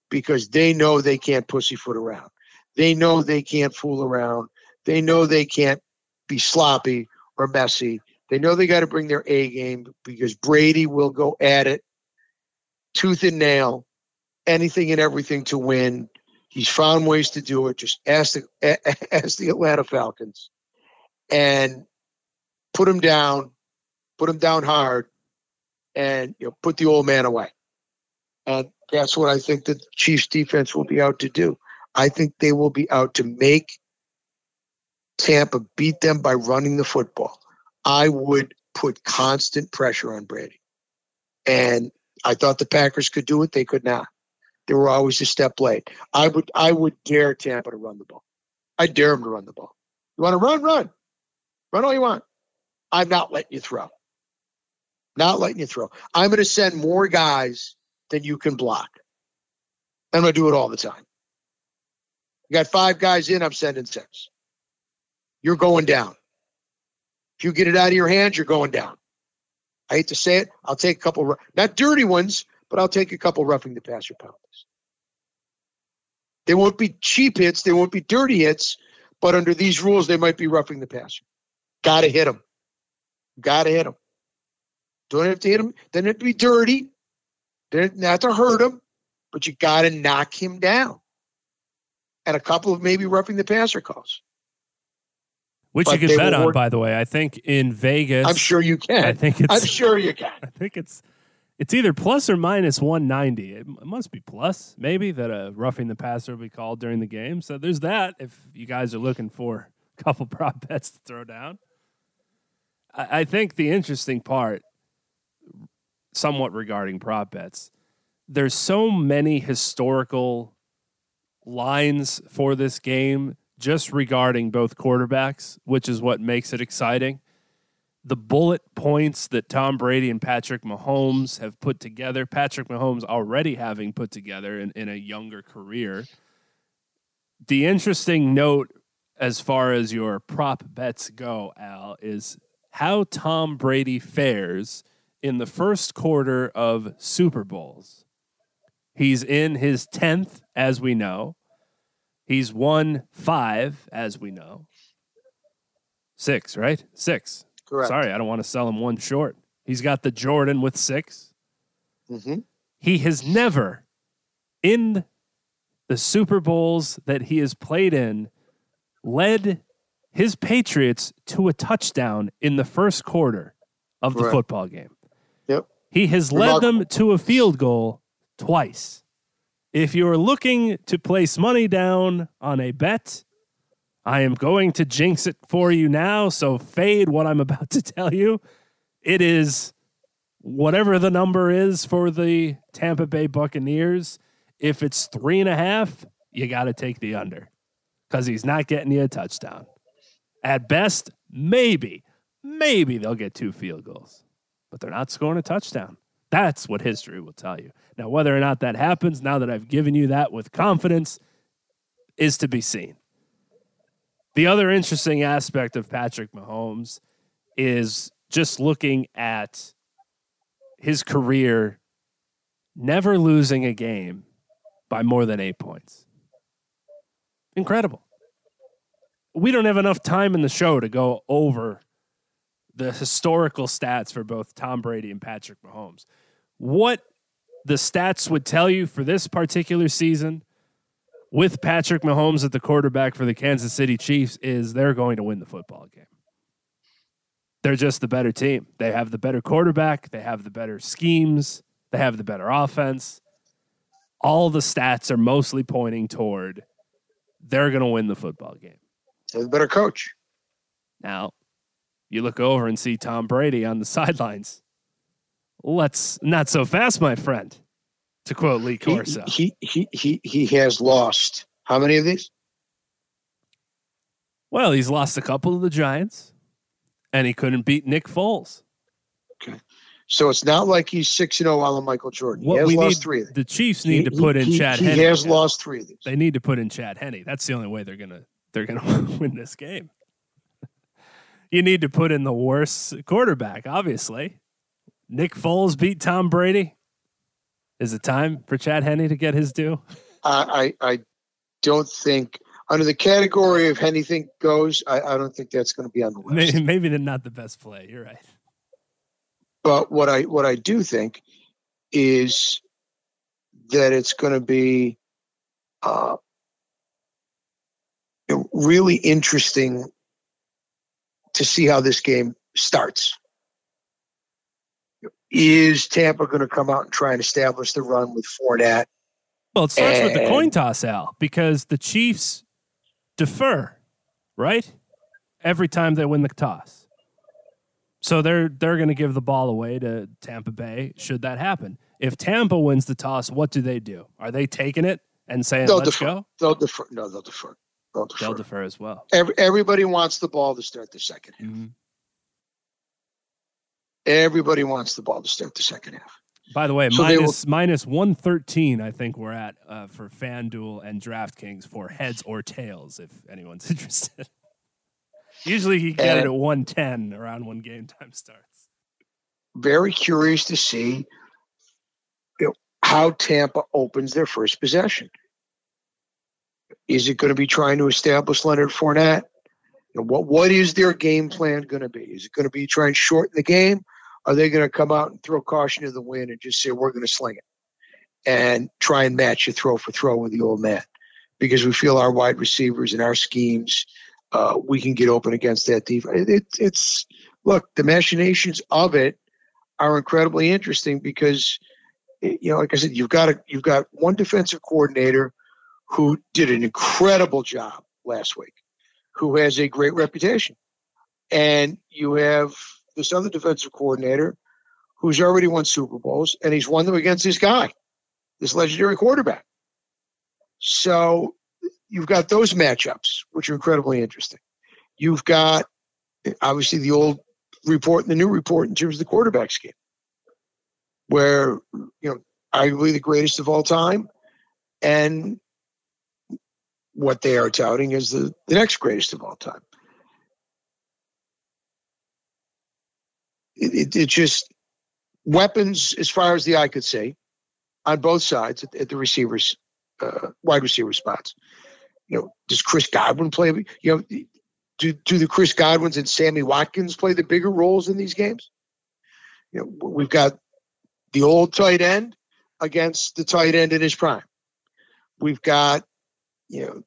Speaker 2: because they know they can't pussyfoot around. They know they can't fool around. They know they can't be sloppy or messy. They know they got to bring their A game because Brady will go at it tooth and nail, anything and everything to win. He's found ways to do it. Just ask the ask the Atlanta Falcons and put him down, put him down hard, and you know put the old man away. And that's what I think the Chiefs defense will be out to do. I think they will be out to make Tampa beat them by running the football. I would put constant pressure on Brady. And I thought the Packers could do it. They could not. They were always a step late. I would I would dare Tampa to run the ball. I dare them to run the ball. You want to run, run. Run all you want. I'm not letting you throw. Not letting you throw. I'm going to send more guys than you can block. I'm going to do it all the time. You got five guys in, I'm sending six. You're going down. If you get it out of your hands, you're going down. I hate to say it. I'll take a couple, not dirty ones, but I'll take a couple roughing the passer penalties. They won't be cheap hits. They won't be dirty hits. But under these rules, they might be roughing the passer. Got to hit them. Got to hit them. Don't have to hit him. Have to be dirty. Then not to hurt him, but you got to knock him down. And a couple of maybe roughing the passer calls.
Speaker 1: Which
Speaker 2: But
Speaker 1: you can bet on,
Speaker 2: work-
Speaker 1: by the way. I think in Vegas,
Speaker 2: I'm sure you can.
Speaker 1: I think it's
Speaker 2: I'm sure you can.
Speaker 1: I think it's it's either plus or minus 190. It, must be plus, maybe, that a roughing the passer will be called during the game. So there's that if you guys are looking for a couple prop bets to throw down. I, I think the interesting part, somewhat regarding prop bets, there's so many historical lines for this game just regarding both quarterbacks, which is what makes it exciting the bullet points that Tom Brady and Patrick Mahomes have put together, Patrick Mahomes already having put together in, in a younger career. The interesting note as far as your prop bets go, Al, is how Tom Brady fares in the first quarter of Super Bowls. He's in his 10th, as we know. He's won five, as we know. Six, right? Six.
Speaker 2: Correct.
Speaker 1: Sorry, I don't want to sell him one short. He's got the Jordan with six.
Speaker 2: hmm
Speaker 1: He has never, in the Super Bowls that he has played in, led his Patriots to a touchdown in the first quarter of the football game.
Speaker 2: Yep.
Speaker 1: He has led them to a field goal twice. If you're looking to place money down on a bet, I am going to jinx it for you now. So fade what I'm about to tell you. It is whatever the number is for the Tampa Bay Buccaneers. If it's three and a half, you got to take the under because he's not getting you a touchdown. At best, maybe, maybe they'll get two field goals, but they're not scoring a touchdown. That's what history will tell you. Now, whether or not that happens, now that I've given you that with confidence, is to be seen. The other interesting aspect of Patrick Mahomes is just looking at his career never losing a game by more than eight points. Incredible. We don't have enough time in the show to go over the historical stats for both Tom Brady and Patrick Mahomes. What the stats would tell you for this particular season with Patrick Mahomes at the quarterback for the Kansas City Chiefs is they're going to win the football game. They're just the better team. They have the better quarterback, they have the better schemes, they have the better offense. All the stats are mostly pointing toward they're going to win the football game.
Speaker 2: They have a better coach.
Speaker 1: Now, you look over and see Tom Brady on the sidelines. Let's not so fast, my friend, to quote Lee Corso.
Speaker 2: he, he, he, he has lost. How many of these?
Speaker 1: Well, he's lost a couple of the Giants, and he couldn't beat Nick Foles. Okay.
Speaker 2: So it's not like he's 6 and 0 while Michael Jordan. He has
Speaker 1: we
Speaker 2: lost
Speaker 1: need,
Speaker 2: three of them.
Speaker 1: the Chiefs
Speaker 2: He-
Speaker 1: need to put in
Speaker 2: he,
Speaker 1: Chad
Speaker 2: he,
Speaker 1: Henne.
Speaker 2: He has
Speaker 1: now.
Speaker 2: lost three of these.
Speaker 1: They need to put in Chad Henne. That's the only way they're gonna they're gonna win this game. you need to put in the worst quarterback, obviously. Nick Foles beat Tom Brady. Is it time for Chad Henne to get his due?
Speaker 2: I, I, I don't think, under the category of anything goes, I, I don't think that's going to be on the list.
Speaker 1: Maybe, maybe they're not the best play. You're right.
Speaker 2: But what I what I do think is that it's going to be uh, really interesting to see how this game starts. Is Tampa going to come out and try and establish the run with Fournette?
Speaker 1: Well, it starts with the coin toss, Al, because the Chiefs defer, right? Every time they win the toss. So they're they're going to give the ball away to Tampa Bay should that happen. If Tampa wins the toss, what do they do? Are they taking it and saying
Speaker 2: They'll
Speaker 1: let's
Speaker 2: defer.
Speaker 1: go?
Speaker 2: They'll defer. No, they'll defer. They'll
Speaker 1: They'll
Speaker 2: defer.
Speaker 1: defer as well.
Speaker 2: Every, everybody wants the ball to start the second half.
Speaker 1: Mhm.
Speaker 2: Everybody wants the ball to start the second half.
Speaker 1: By the way,
Speaker 2: So
Speaker 1: minus minus one thirteen. I think we're at uh, for FanDuel and DraftKings for heads or tails. If anyone's interested. Usually you get it at one ten around when game time starts.
Speaker 2: Very curious to see how Tampa opens their first possession. Is it going to be trying to establish Leonard Fournette? You know, what what is their game plan going to be? Is it going to be trying to shorten the game? Are they going to come out and throw caution to the wind and just say we're going to sling it and try and match you throw for throw with the old man? Because we feel our wide receivers and our schemes, uh, we can get open against that defense. It, it's look the machinations of it are incredibly interesting because you know, like I said, you've got a you've got one defensive coordinator who did an incredible job last week, who has a great reputation, and you have this other defensive coordinator who's already won Super Bowls, and he's won them against this guy, this legendary quarterback. So you've got those matchups, which are incredibly interesting. You've got obviously the old report and the new report in terms of the quarterback scheme, where you know arguably the greatest of all time, and what they are touting is the, the next greatest of all time. It, it, just weapons as far as the eye could see on both sides at, at the receivers, uh, wide receiver spots. You know, does Chris Godwin play? You know, do do the Chris Godwins and Sammy Watkins play the bigger roles in these games? You know, we've got the old tight end against the tight end in his prime. We've got, you know,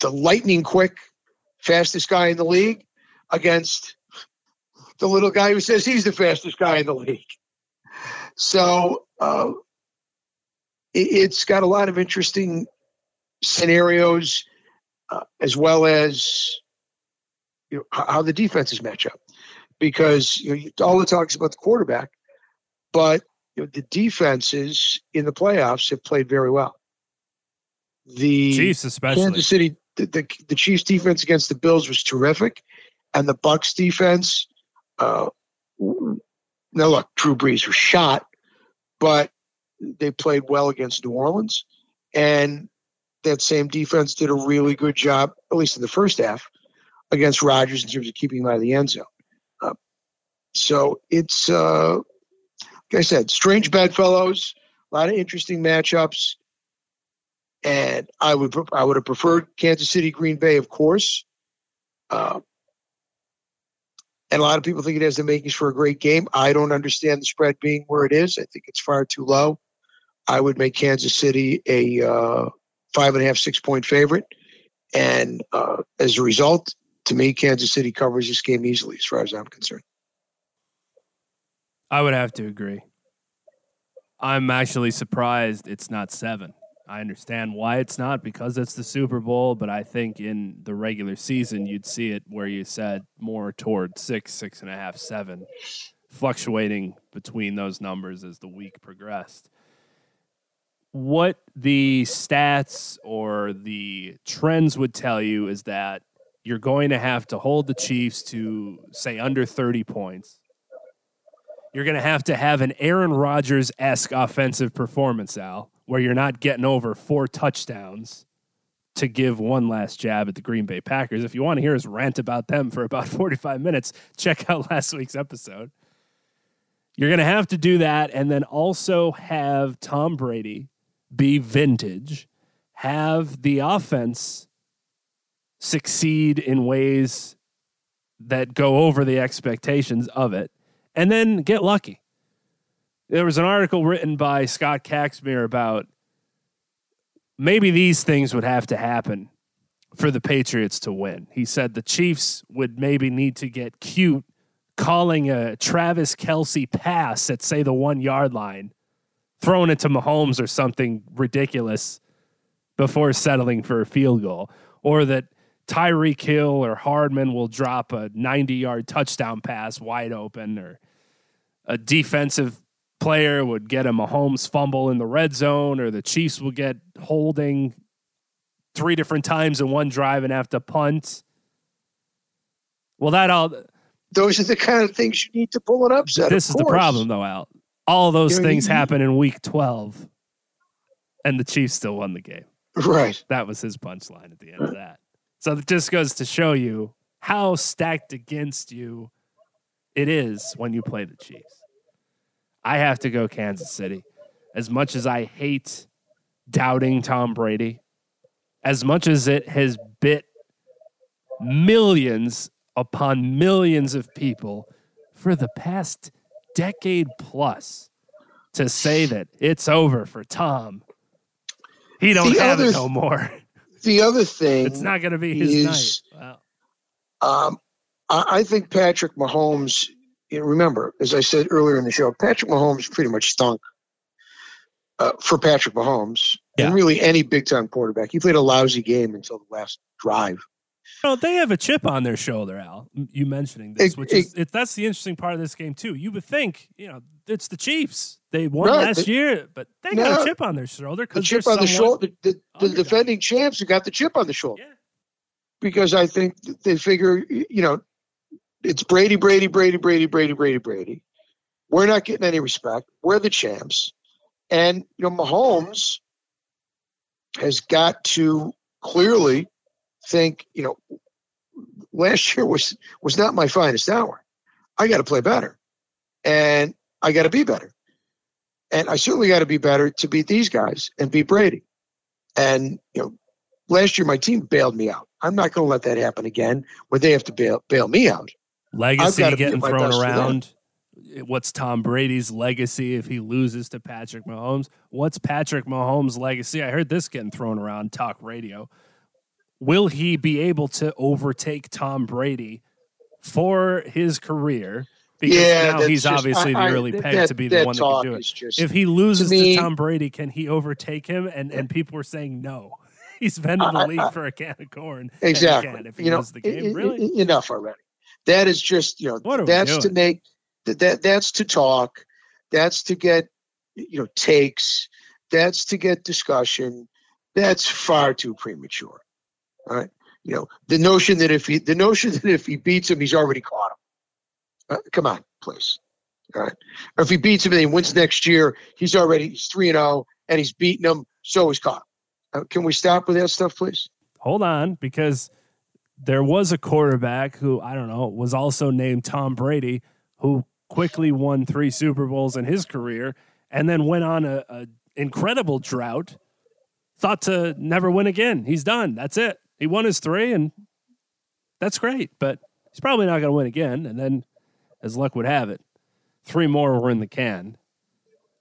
Speaker 2: the lightning quick, fastest guy in the league against the little guy who says he's the fastest guy in the league. So uh, it, it's got a lot of interesting scenarios, uh, as well as you know, how the defenses match up. Because you know, all the talks about the quarterback, but you know, the defenses in the playoffs have played very well. The
Speaker 1: Chiefs especially.
Speaker 2: Kansas City, the, the, the Chiefs defense against the Bills was terrific, and the Bucs defense. Uh, now look, Drew Brees was shot, but they played well against New Orleans, and that same defense did a really good job, at least in the first half, against Rodgers in terms of keeping him out of the end zone. Uh, so it's, uh, like I said, strange bedfellows, a lot of interesting matchups and I would I would have preferred Kansas City, Green Bay, of course. Uh, and a lot of people think it has the makings for a great game. I don't understand the spread being where it is. I think it's far too low. I would make Kansas City a uh, five and a half, six point favorite, and uh, as a result, to me, Kansas City covers this game easily, as far as I'm concerned.
Speaker 1: I would have to agree. I'm actually surprised it's not seven. I understand why it's not because it's the Super Bowl, but I think in the regular season you'd see it where you said more toward six, six and a half, seven, fluctuating between those numbers as the week progressed. What the stats or the trends would tell you is that you're going to have to hold the Chiefs to say under 30 points you're going to have to have an Aaron Rodgers esque offensive performance, Al, where you're not getting over four touchdowns to give one last jab at the Green Bay Packers. If you want to hear us rant about them for about 45 minutes, check out last week's episode. You're going to have to do that and then also have Tom Brady be vintage, have the offense succeed in ways that go over the expectations of it and then get lucky. There was an article written by Scott Kacsmar about maybe these things would have to happen for the Patriots to win. He said the Chiefs would maybe need to get cute calling a Travis Kelce pass at, say, the one yard line, throwing it to Mahomes or something ridiculous before settling for a field goal, or that Tyreek Hill or Hardman will drop a 90 yard touchdown pass wide open, or a defensive player would get a Mahomes fumble in the red zone, or the Chiefs will get holding three different times in one drive and have to punt. Well, that all.
Speaker 2: Those are the kind of things you need to pull an upset.
Speaker 1: This
Speaker 2: of
Speaker 1: is the problem, though, Al. All those
Speaker 2: You
Speaker 1: things happen in week 12, and the Chiefs still won the game.
Speaker 2: Right.
Speaker 1: That was his punchline at the end of that. So it just goes to show you how stacked against you it is when you play the Chiefs. I have to go Kansas City. As much as I hate doubting Tom Brady, as much as it has bit millions upon millions of people for the past decade plus to say that it's over for Tom. He don't
Speaker 2: The
Speaker 1: have
Speaker 2: other
Speaker 1: it no more.
Speaker 2: The other thing
Speaker 1: It's not going to be his
Speaker 2: is-
Speaker 1: night. Wow.
Speaker 2: Um, I, I think Patrick Mahomes. You know, remember, as I said earlier in the show, Patrick Mahomes pretty much stunk uh, for Patrick Mahomes
Speaker 1: Yeah.
Speaker 2: and really any big time quarterback. He played a lousy game until the last drive.
Speaker 1: No, they have a chip on their shoulder, Al. You mentioning this,
Speaker 2: It-
Speaker 1: which is it, that's the interesting part of this game too. You would think, you know, it's the Chiefs. They won last
Speaker 2: the-
Speaker 1: year, but they got
Speaker 2: No.
Speaker 1: a chip on their shoulder
Speaker 2: The chip on the shoulder, the, the defending champs who got the chip on the shoulder.
Speaker 1: Yeah.
Speaker 2: Because I think they figure, you know, it's Brady, Brady, Brady, Brady, Brady, Brady, Brady. We're not getting any respect. We're the champs. And, you know, Mahomes has got to clearly think, you know, last year was was not my finest hour. I got to play better. And I got to be better. And I certainly got to be better to beat these guys and beat Brady. And, you know, last year my team bailed me out. I'm not going to let that happen again where they have to bail, bail me out.
Speaker 1: Legacy getting thrown around. What's Tom Brady's legacy if he loses to Patrick Mahomes? What's Patrick Mahomes' legacy? I heard this getting thrown around talk radio. Will he be able to overtake Tom Brady for his career? Because
Speaker 2: yeah,
Speaker 1: now he's
Speaker 2: just-
Speaker 1: obviously
Speaker 2: I- I-
Speaker 1: the early
Speaker 2: that-
Speaker 1: to be the
Speaker 2: that
Speaker 1: one that can do it.
Speaker 2: just-
Speaker 1: If he loses to,
Speaker 2: me-
Speaker 1: Tom Brady, can he overtake him? And and people were saying no. He's been in the
Speaker 2: I-
Speaker 1: league for a can of corn.
Speaker 2: exactly.
Speaker 1: if he
Speaker 2: you know,
Speaker 1: the game. really?
Speaker 2: enough already. That is just you know
Speaker 1: What are we
Speaker 2: that's to make that, that that's to talk. That's to get you know takes. That's to get discussion. That's far too premature. All right. You know the notion that if he the notion that if he beats him, he's already caught him. Uh, come on, please. All right. Or if he beats him and he wins next year, he's already he's three and zero and he's beating him, so he's caught. him. Uh, can we stop with that stuff, please?
Speaker 1: hold on because there was a quarterback who I don't know was also named Tom Brady who quickly won three Super Bowls in his career and then went on a, a incredible drought. Thought to never win again. He's done. That's it. He won his three, and that's great. But he's probably not going to win again. And then, as luck would have it, three more were in the can.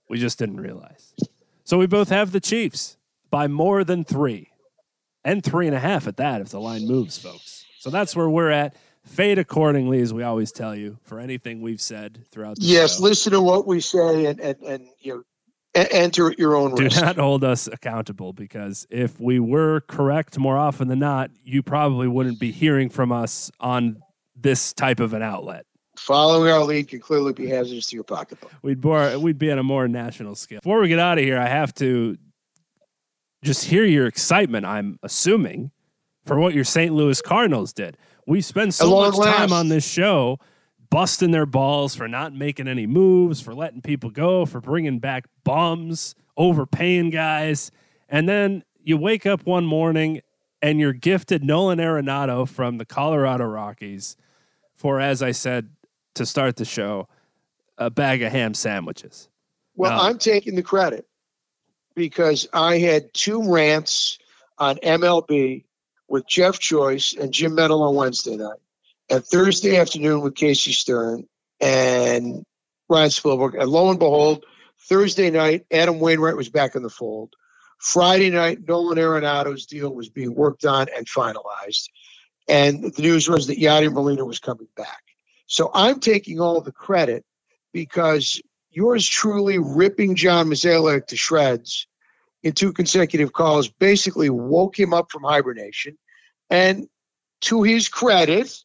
Speaker 1: We just didn't realize. So we both have the Chiefs by more than three and three and a half at that if the line moves, folks. So that's where we're at. Fade accordingly, as we always tell you, for anything we've said throughout the
Speaker 2: Yes,
Speaker 1: show.
Speaker 2: listen to what we say and and, and you know enter at your own
Speaker 1: Do
Speaker 2: risk.
Speaker 1: not hold us accountable because if we were correct more often than not, you probably wouldn't be hearing from us on this type of an outlet.
Speaker 2: Following our lead can clearly be hazardous to your pocketbook.
Speaker 1: We'd more, we'd be on a more national scale. Before we get out of here, I have to just hear your excitement. I'm assuming for what your St. Louis Cardinals did. We spend so much time on this show busting their balls for not making any moves, for letting people go, for bringing back bums, overpaying guys, and then you wake up one morning and you're gifted Nolan Arenado from the Colorado Rockies for, as I said to start the show, a bag of ham sandwiches.
Speaker 2: Well. I'm taking the credit because I had two rants on MLB with Jeff Joyce and Jim Metal on Wednesday night, and Thursday afternoon with Casey Stern and Ryan Spilborghs. And lo and behold, Thursday night, Adam Wainwright was back in the fold. Friday night, Nolan Arenado's deal was being worked on and finalized. And the news was that Yadier Molina was coming back. So I'm taking all the credit because yours truly ripping John Mozeliak to shreds in two consecutive calls basically woke him up from hibernation. And to his credit,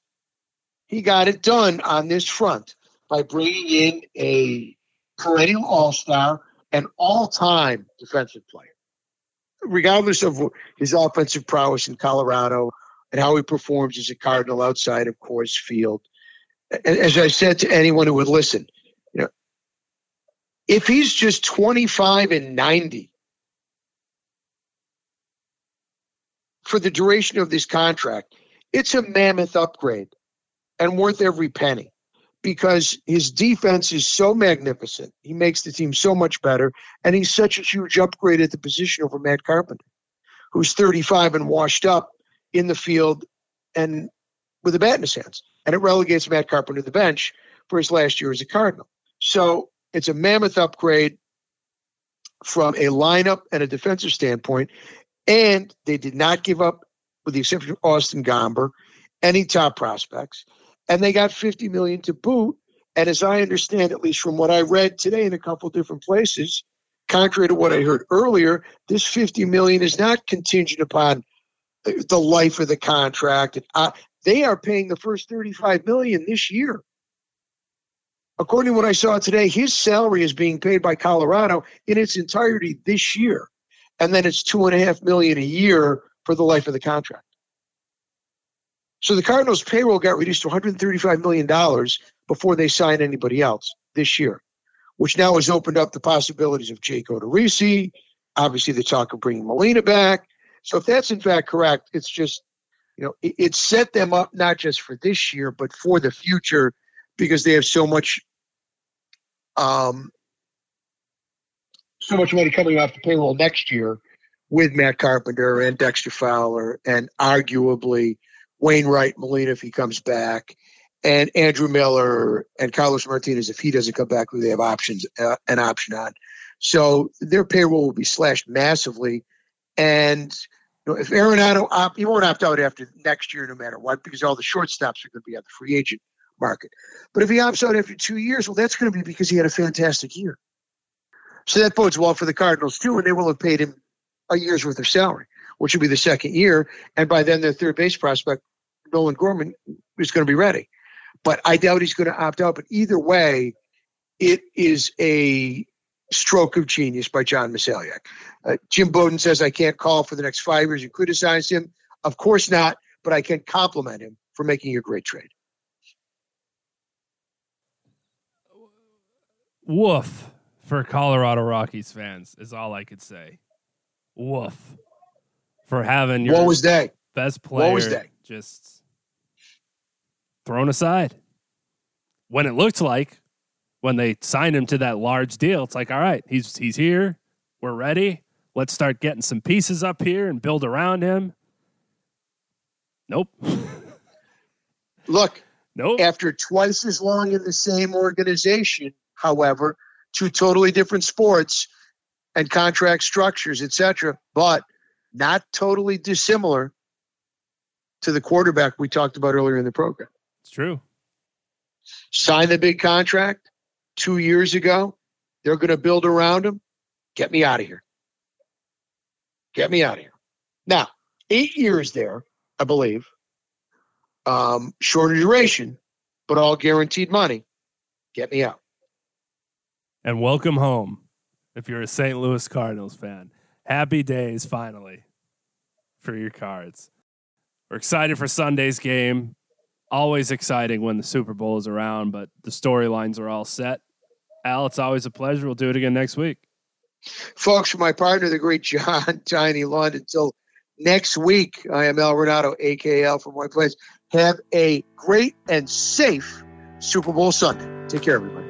Speaker 2: he got it done on this front by bringing in a perennial all star and all time defensive player. regardless of his offensive prowess in Colorado and how he performs as a Cardinal outside of Coors Field. As I said to anyone who would listen, if he's just 25 and 90 for the duration of this contract, it's a mammoth upgrade and worth every penny because his defense is so magnificent. He makes the team so much better, and he's such a huge upgrade at the position over Matt Carpenter, who's 35 and washed up in the field and with a bat in his hands. And it relegates Matt Carpenter to the bench for his last year as a Cardinal. So it's a mammoth upgrade from a lineup and a defensive standpoint. And they did not give up, with the exception of Austin Gomber, any top prospects and they got 50 million to boot. And as I understand, at least from what I read today in a couple different places, contrary to what I heard earlier, this 50 million is not contingent upon the life of the contract. Uh, they are paying the first 35 million this year. According to what I saw today, his salary is being paid by Colorado in its entirety this year, and then it's two and a half million a year for the life of the contract. So the Cardinals' payroll got reduced to $135 million before they sign anybody else this year, which now has opened up the possibilities of Jake Odorizzi. Obviously, the talk of bringing Molina back. So if that's in fact correct, it's just, you know, it, it set them up not just for this year, but for the future because they have so much, um, so much money coming off the payroll next year with Matt Carpenter and Dexter Fowler and arguably – Wainwright, Molina if he comes back, and Andrew Miller and Carlos Martinez if he doesn't come back, who they have options uh, an option on. So their payroll will be slashed massively, and you know, if Arenado opt, he won't opt out after next year, no matter what, because all the shortstops are going to be on the free agent market. But if he opts out after two years, well, that's going to be because he had a fantastic year. So that bodes well for the Cardinals too, and they will have paid him a year's worth of salary, which will be the second year, and by then their third base prospect Nolan Gorman is going to be ready. But I doubt he's going to opt out. But either way, it is a stroke of genius by John Mozeliak. Uh, Jim Bowden says I can't call for the next five years and criticize him. Of course not, but I can compliment him for making a great trade.
Speaker 1: Woof for Colorado Rockies fans is all I could say. Woof for having your
Speaker 2: what was that?
Speaker 1: best player
Speaker 2: was that?
Speaker 1: just thrown aside. When it looked like when they signed him to that large deal, it's like, all right, he's he's here. We're ready. Let's start getting some pieces up here and build around him. Nope.
Speaker 2: Look,
Speaker 1: nope.
Speaker 2: After twice as long in the same organization, however, two totally different sports and contract structures, etc., but not totally dissimilar to the quarterback we talked about earlier in the program.
Speaker 1: It's true.
Speaker 2: Sign the big contract two years ago. They're going to build around him. Get me out of here. Get me out of here. Now, eight years there, I believe. Um, shorter duration, but all guaranteed money. Get me out.
Speaker 1: And welcome home if you're a St. Louis Cardinals fan. Happy days finally for your cards. We're excited for Sunday's game. Always exciting when the Super Bowl is around, but the storylines are all set. Al, it's always a pleasure. We'll do it again next week.
Speaker 2: Folks, my partner, the great John Tiny Lund, until next week, I am Al Renauto, AKL from White Plains. Have a great and safe Super Bowl Sunday. Take care, everybody.